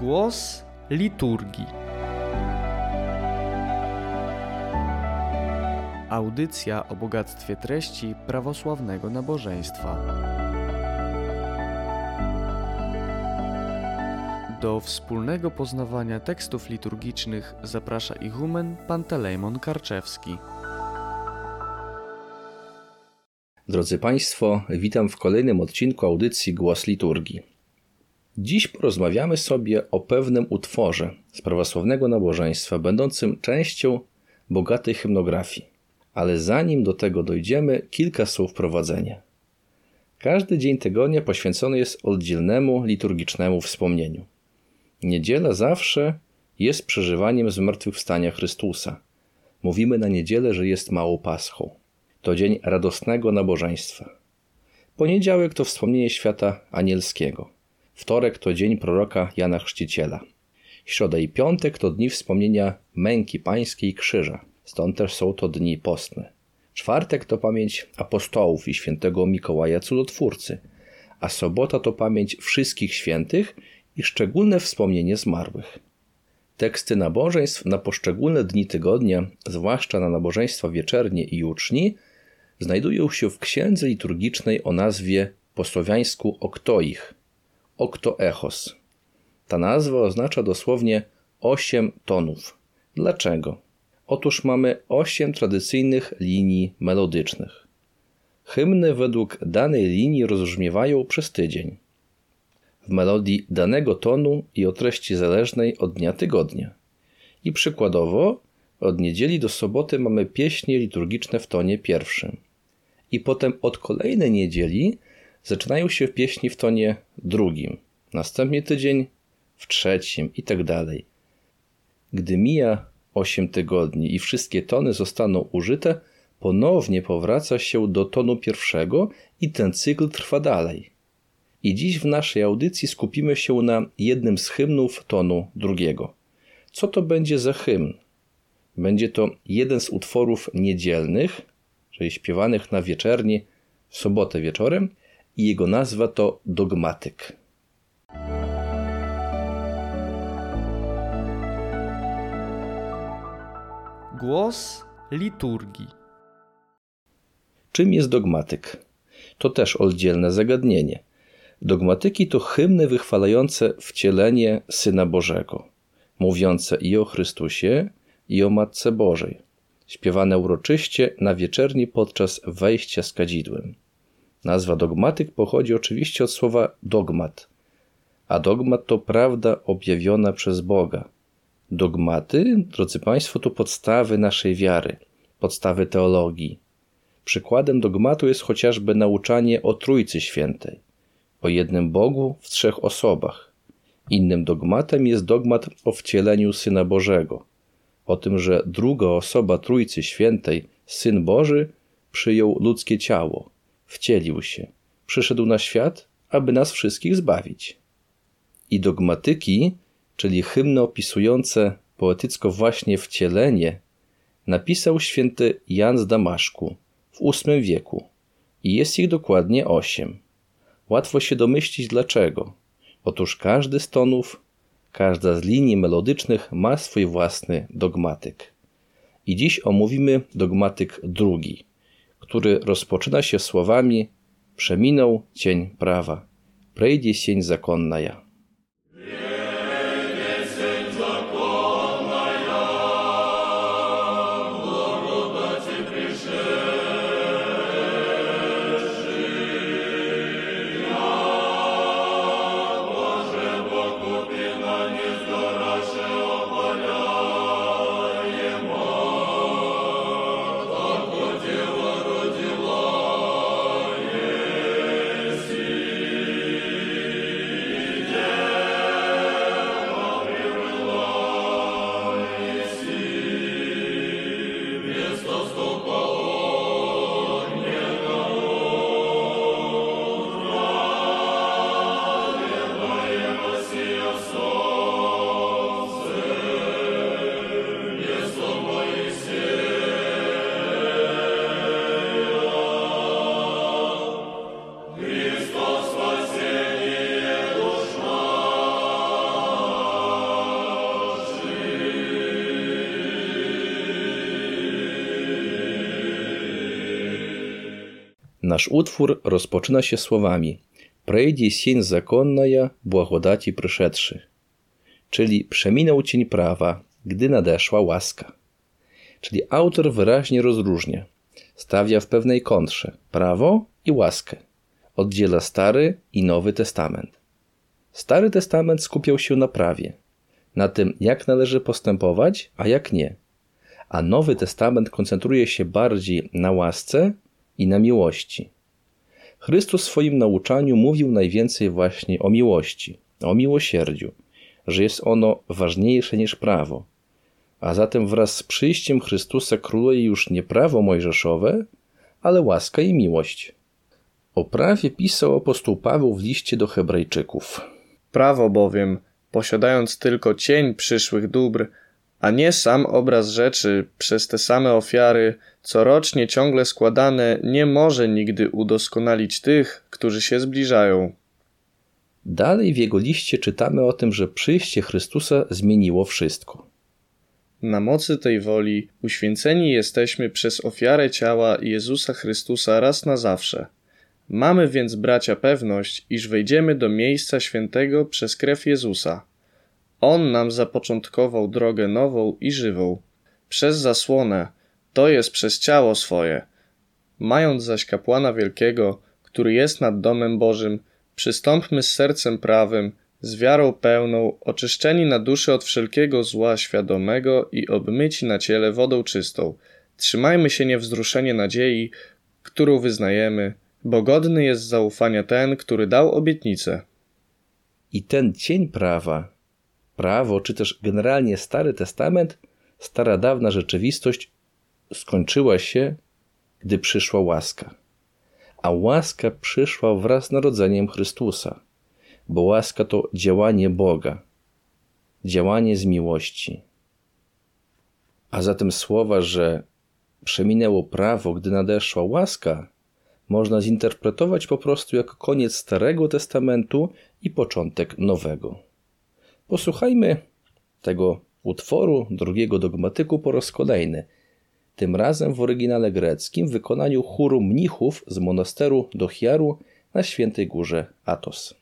Głos liturgii. Audycja o bogactwie treści prawosławnego nabożeństwa. Do wspólnego poznawania tekstów liturgicznych zaprasza ichumen Pantelejmon Karczewski. Drodzy Państwo, witam w kolejnym odcinku audycji Głos Liturgii. Dziś porozmawiamy sobie o pewnym utworze z prawosławnego nabożeństwa, będącym częścią bogatej hymnografii. Ale zanim do tego dojdziemy, kilka słów wprowadzenia. Każdy dzień tygodnia poświęcony jest oddzielnemu liturgicznemu wspomnieniu. Niedziela zawsze jest przeżywaniem zmartwychwstania Chrystusa. Mówimy na niedzielę, że jest małą paschą. To dzień radosnego nabożeństwa. Poniedziałek to wspomnienie świata anielskiego. Wtorek to dzień proroka Jana Chrzciciela. Środa i piątek to dni wspomnienia męki pańskiej krzyża, stąd też są to dni postne. Czwartek to pamięć apostołów i świętego Mikołaja Cudotwórcy, a sobota to pamięć wszystkich świętych i szczególne wspomnienie zmarłych. Teksty nabożeństw na poszczególne dni tygodnia, zwłaszcza na nabożeństwa wieczernie i juczni, znajdują się w księdze liturgicznej o nazwie po słowiańsku oktoich – oktoechos. Ta nazwa oznacza dosłownie osiem tonów. Dlaczego? Otóż mamy osiem tradycyjnych linii melodycznych. Hymny według danej linii rozbrzmiewają przez tydzień. W melodii danego tonu i o treści zależnej od dnia tygodnia. I przykładowo, od niedzieli do soboty mamy pieśnie liturgiczne w tonie pierwszym. I potem od kolejnej niedzieli zaczynają się pieśni w tonie drugim, następnie tydzień w trzecim i tak dalej. Gdy mija 8 tygodni i wszystkie tony zostaną użyte, ponownie powraca się do tonu pierwszego i ten cykl trwa dalej. I dziś w naszej audycji skupimy się na jednym z hymnów tonu drugiego. Co to będzie za hymn? Będzie to jeden z utworów niedzielnych, czyli śpiewanych na wieczerni w sobotę wieczorem i jego nazwa to dogmatyk. Głos liturgii. Czym jest dogmatyk? To też oddzielne zagadnienie. Dogmatyki to hymny wychwalające wcielenie Syna Bożego, mówiące i o Chrystusie, i o Matce Bożej, śpiewane uroczyście na wieczerni podczas wejścia z kadzidłem. Nazwa dogmatyk pochodzi oczywiście od słowa dogmat, a dogmat to prawda objawiona przez Boga. Dogmaty, drodzy Państwo, to podstawy naszej wiary, podstawy teologii. Przykładem dogmatu jest chociażby nauczanie o Trójcy Świętej, o jednym Bogu w trzech osobach. Innym dogmatem jest dogmat o wcieleniu Syna Bożego, o tym, że druga osoba Trójcy Świętej, Syn Boży, przyjął ludzkie ciało wcielił się, przyszedł na świat, aby nas wszystkich zbawić. I dogmatyki, czyli hymny opisujące poetycko właśnie wcielenie, napisał święty Jan z Damaszku w VIII wieku i jest ich dokładnie osiem. Łatwo się domyślić dlaczego. Otóż każdy z tonów, każda z linii melodycznych ma swój własny dogmatyk. I dziś omówimy dogmatyk drugi – który rozpoczyna się słowami Przeminął cień prawa, przejdzie sień zakonna ja. Nasz utwór rozpoczyna się słowami Prejdzie sień zakonnaja, błagodati przyszedszy. Czyli przeminął cień prawa, gdy nadeszła łaska. Czyli autor wyraźnie rozróżnia. Stawia w pewnej kontrze prawo i łaskę. Oddziela Stary i Nowy Testament. Stary Testament skupiał się na prawie, na tym, jak należy postępować, a jak nie. A Nowy Testament koncentruje się bardziej na łasce i na miłości. Chrystus w swoim nauczaniu mówił najwięcej właśnie o miłości, o miłosierdziu, że jest ono ważniejsze niż prawo. A zatem wraz z przyjściem Chrystusa króluje już nie prawo mojżeszowe, ale łaska i miłość. O prawie pisał apostoł Paweł w liście do Hebrajczyków. Prawo bowiem, posiadając tylko cień przyszłych dóbr, a nie sam obraz rzeczy przez te same ofiary, corocznie ciągle składane, nie może nigdy udoskonalić tych, którzy się zbliżają. Dalej w jego liście czytamy o tym, że przyjście Chrystusa zmieniło wszystko. Na mocy tej woli uświęceni jesteśmy przez ofiarę ciała Jezusa Chrystusa raz na zawsze. Mamy więc, bracia, pewność, iż wejdziemy do miejsca świętego przez krew Jezusa. On nam zapoczątkował drogę nową i żywą. Przez zasłonę, to jest przez ciało swoje. Mając zaś kapłana wielkiego, który jest nad domem Bożym, przystąpmy z sercem prawym, z wiarą pełną, oczyszczeni na duszy od wszelkiego zła świadomego i obmyci na ciele wodą czystą. Trzymajmy się niewzruszenie nadziei, którą wyznajemy, bo godny jest zaufania ten, który dał obietnicę. I ten cień prawa, prawo, czy też generalnie Stary Testament, stara dawna rzeczywistość skończyła się, gdy przyszła łaska. A łaska przyszła wraz z narodzeniem Chrystusa, bo łaska to działanie Boga, działanie z miłości. A zatem słowa, że przeminęło prawo, gdy nadeszła łaska, można zinterpretować po prostu jako koniec Starego Testamentu i początek Nowego. Posłuchajmy tego utworu drugiego dogmatyku po raz kolejny, tym razem w oryginale greckim w wykonaniu chóru mnichów z monasteru Dochiaru na Świętej Górze Atos.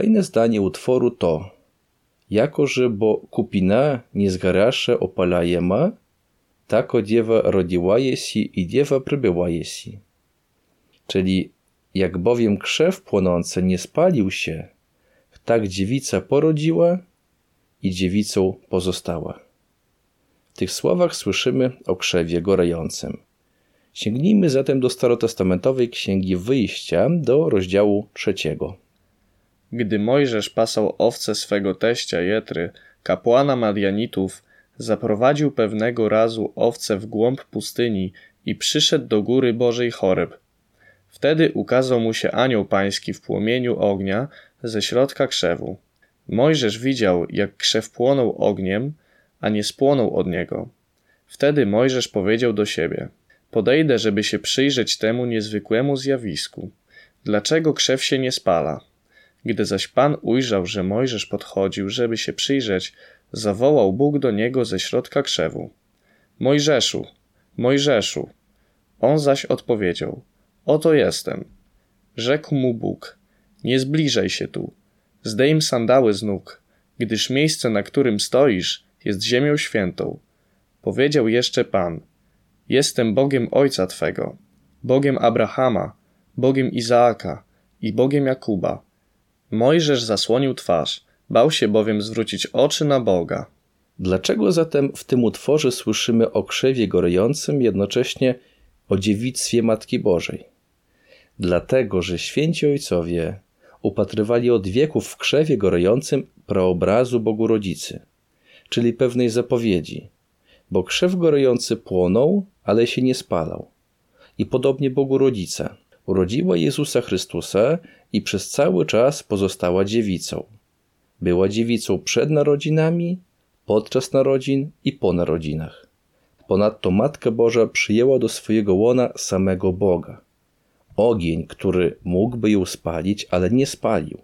Kolejne zdanie utworu to jako że bo kupina nie zgarasze opalajema, tako dziewa rodziłaje si i dziewa przybyłaje si. Czyli jak bowiem krzew płonący nie spalił się, tak dziewica porodziła i dziewicą pozostała. W tych słowach słyszymy o krzewie gorącym. Sięgnijmy zatem do starotestamentowej księgi Wyjścia do rozdziału trzeciego. Gdy Mojżesz pasał owce swego teścia Jetry, kapłana Madianitów, zaprowadził pewnego razu owce w głąb pustyni i przyszedł do góry Bożej Choreb. Wtedy ukazał mu się anioł pański w płomieniu ognia ze środka krzewu. Mojżesz widział, jak krzew płonął ogniem, a nie spłonął od niego. Wtedy Mojżesz powiedział do siebie: Podejdę, żeby się przyjrzeć temu niezwykłemu zjawisku. Dlaczego krzew się nie spala? Gdy zaś Pan ujrzał, że Mojżesz podchodził, żeby się przyjrzeć, zawołał Bóg do niego ze środka krzewu: Mojżeszu, Mojżeszu. On zaś odpowiedział: Oto jestem. Rzekł mu Bóg: Nie zbliżaj się tu. Zdejm sandały z nóg, gdyż miejsce, na którym stoisz, jest ziemią świętą. Powiedział jeszcze Pan: Jestem Bogiem ojca twego, Bogiem Abrahama, Bogiem Izaaka i Bogiem Jakuba. Mojżesz zasłonił twarz, bał się bowiem zwrócić oczy na Boga. Dlaczego zatem w tym utworze słyszymy o krzewie gorejącym, jednocześnie o dziewictwie Matki Bożej? Dlatego, że święci ojcowie upatrywali od wieków w krzewie gorejącym preobrazu Bogu Rodzicy, czyli pewnej zapowiedzi, bo krzew gorejący płonął, ale się nie spalał. I podobnie Bogu Rodzica – urodziła Jezusa Chrystusa i przez cały czas pozostała dziewicą. Była dziewicą przed narodzinami, podczas narodzin i po narodzinach. Ponadto Matka Boża przyjęła do swojego łona samego Boga. Ogień, który mógłby ją spalić, ale nie spalił.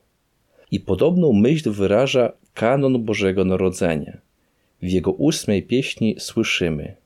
I podobną myśl wyraża kanon Bożego Narodzenia. W jego ósmej pieśni słyszymy –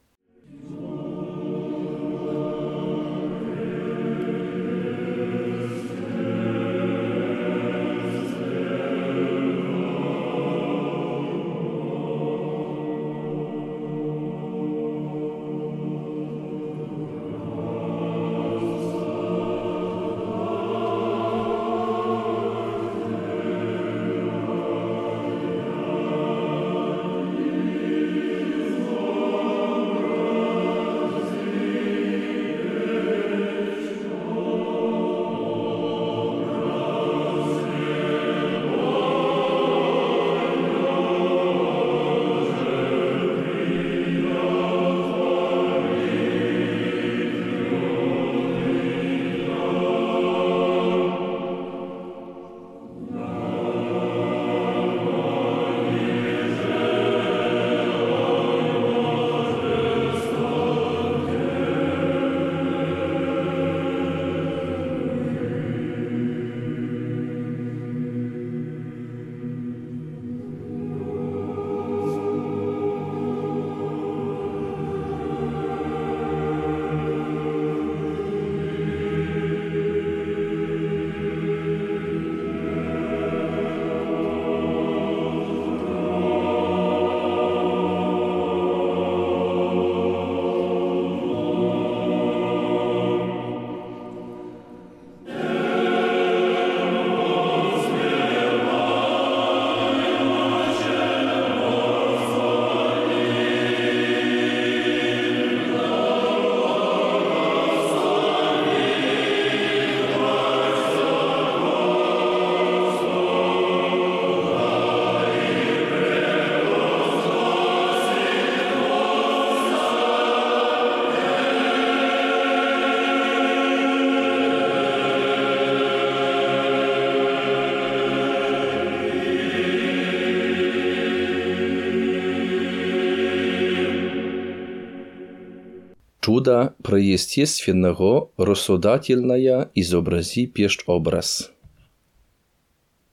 Чудо проестественного рассудательная изобрази пешт obraz.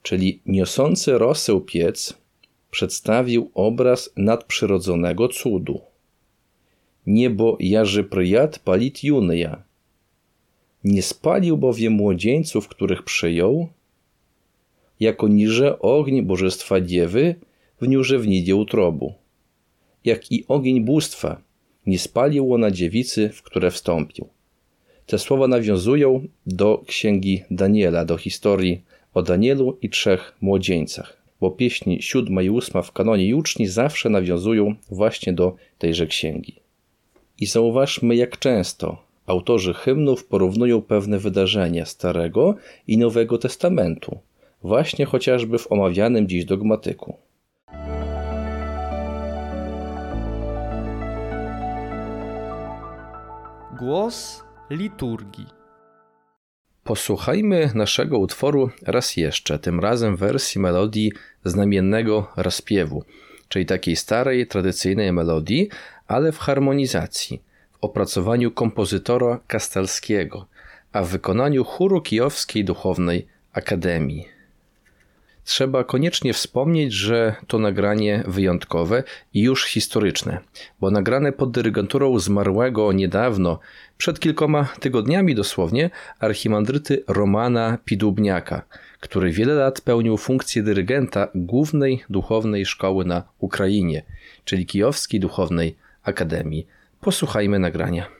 Czyli niosący rosę piec przedstawił obraz nadprzyrodzonego cudu. Niebo jaży pryjat palit junyja. Nie spalił bowiem młodzieńców, których przyjął, jako niże ogień Bożestwa Dziewy w niużewnidzie utrobu. Jak i ogień bóstwa nie spalił na dziewicy, w które wstąpił. Te słowa nawiązują do księgi Daniela, do historii o Danielu i trzech młodzieńcach, bo pieśni siódma i ósma w kanonie juczni zawsze nawiązują właśnie do tejże księgi. I zauważmy, jak często autorzy hymnów porównują pewne wydarzenia Starego i Nowego Testamentu, właśnie chociażby w omawianym dziś dogmatyku. Głos liturgii. Posłuchajmy naszego utworu raz jeszcze, tym razem w wersji melodii znamiennego rozpiewu, czyli takiej starej, tradycyjnej melodii, ale w harmonizacji, w opracowaniu kompozytora Kastelskiego, a w wykonaniu chóru Kijowskiej Duchownej Akademii. Trzeba koniecznie wspomnieć, że to nagranie wyjątkowe i już historyczne, bo nagrane pod dyrygenturą zmarłego niedawno, przed kilkoma tygodniami dosłownie, archimandryty Romana Pidubniaka, który wiele lat pełnił funkcję dyrygenta głównej duchownej szkoły na Ukrainie, czyli Kijowskiej Duchownej Akademii. Posłuchajmy nagrania.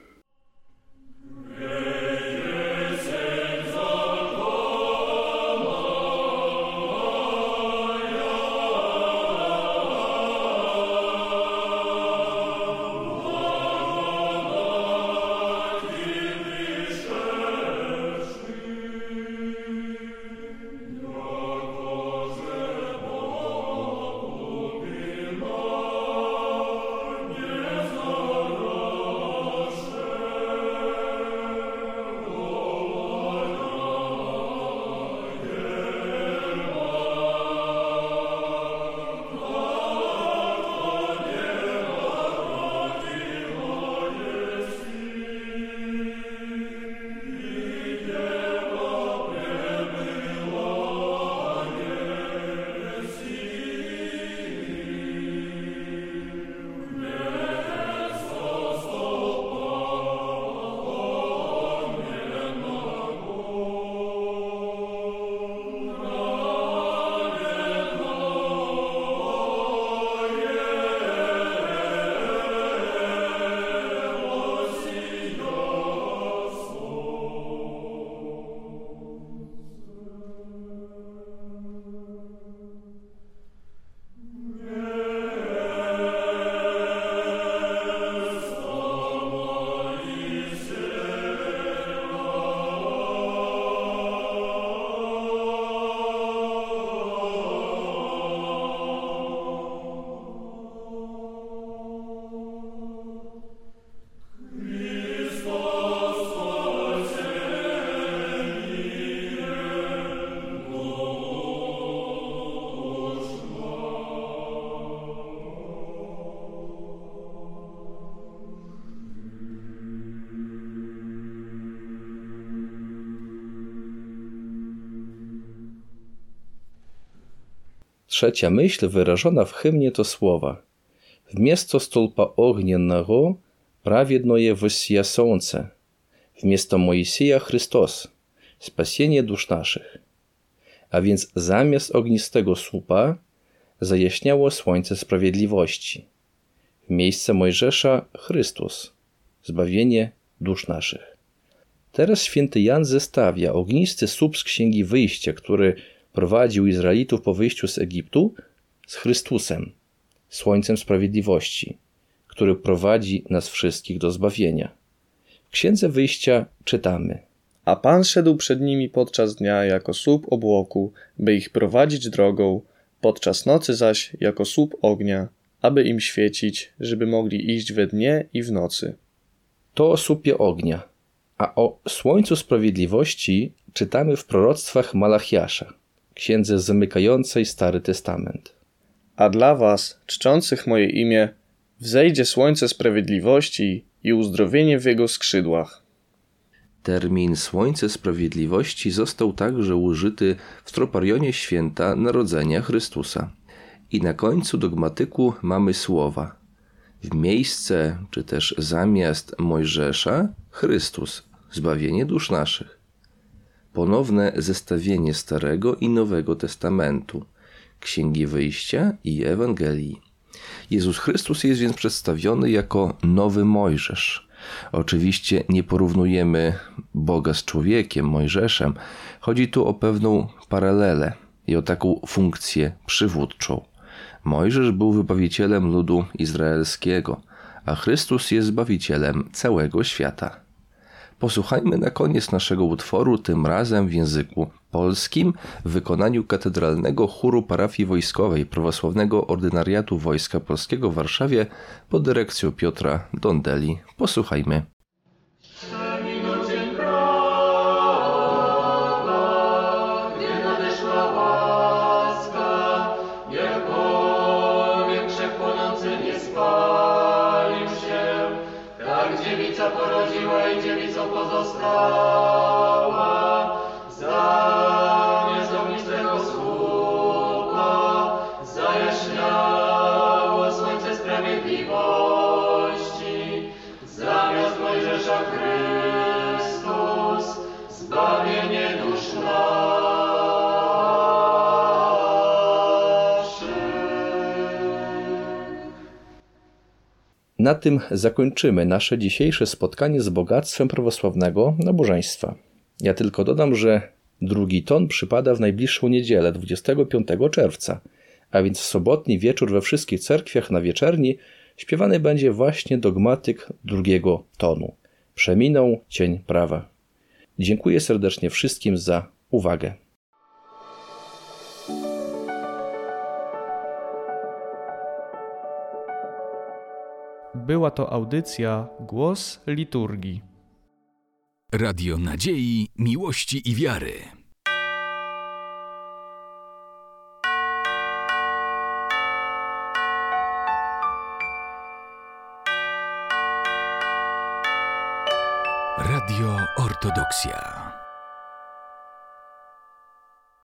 Trzecia myśl wyrażona w hymnie to słowa Wместо stolpa огненного праведное воссия солнце, wместо Moisja Chrystus, spasienie dusz naszych. A więc zamiast ognistego słupa zajaśniało słońce sprawiedliwości. W miejsce Mojżesza Chrystus, zbawienie dusz naszych. Teraz święty Jan zestawia ognisty słup z Księgi Wyjścia, który prowadził Izraelitów po wyjściu z Egiptu z Chrystusem, Słońcem Sprawiedliwości, który prowadzi nas wszystkich do zbawienia. W Księdze Wyjścia czytamy: A Pan szedł przed nimi podczas dnia jako słup obłoku, by ich prowadzić drogą, podczas nocy zaś jako słup ognia, aby im świecić, żeby mogli iść we dnie i w nocy. To o słupie ognia, a o Słońcu Sprawiedliwości czytamy w proroctwach Malachiasza księdze zamykającej Stary Testament. A dla was, czczących moje imię, wzejdzie słońce sprawiedliwości i uzdrowienie w jego skrzydłach. Termin Słońce Sprawiedliwości został także użyty w troparionie święta Narodzenia Chrystusa. I na końcu dogmatyku mamy słowa w miejsce czy też zamiast Mojżesza Chrystus, zbawienie dusz naszych. Ponowne zestawienie Starego i Nowego Testamentu, Księgi Wyjścia i Ewangelii. Jezus Chrystus jest więc przedstawiony jako nowy Mojżesz. Oczywiście nie porównujemy Boga z człowiekiem, Mojżeszem. Chodzi tu o pewną paralelę i o taką funkcję przywódczą. Mojżesz był wybawicielem ludu izraelskiego, a Chrystus jest zbawicielem całego świata. Posłuchajmy na koniec naszego utworu, tym razem w języku polskim, w wykonaniu katedralnego chóru parafii wojskowej Prawosławnego Ordynariatu Wojska Polskiego w Warszawie pod dyrekcją Piotra Dondeli. Posłuchajmy. porodziła i dziewicą pozostała. Na tym zakończymy nasze dzisiejsze spotkanie z bogactwem prawosławnego nabożeństwa. Ja tylko dodam, że drugi ton przypada w najbliższą niedzielę 25 czerwca, a więc w sobotni wieczór we wszystkich cerkwiach na wieczerni śpiewany będzie właśnie dogmatyk drugiego tonu. Przeminął cień prawa. Dziękuję serdecznie wszystkim za uwagę. Była to audycja Głos Liturgii. Radio Nadziei, Miłości i Wiary. Radio Ortodoksja.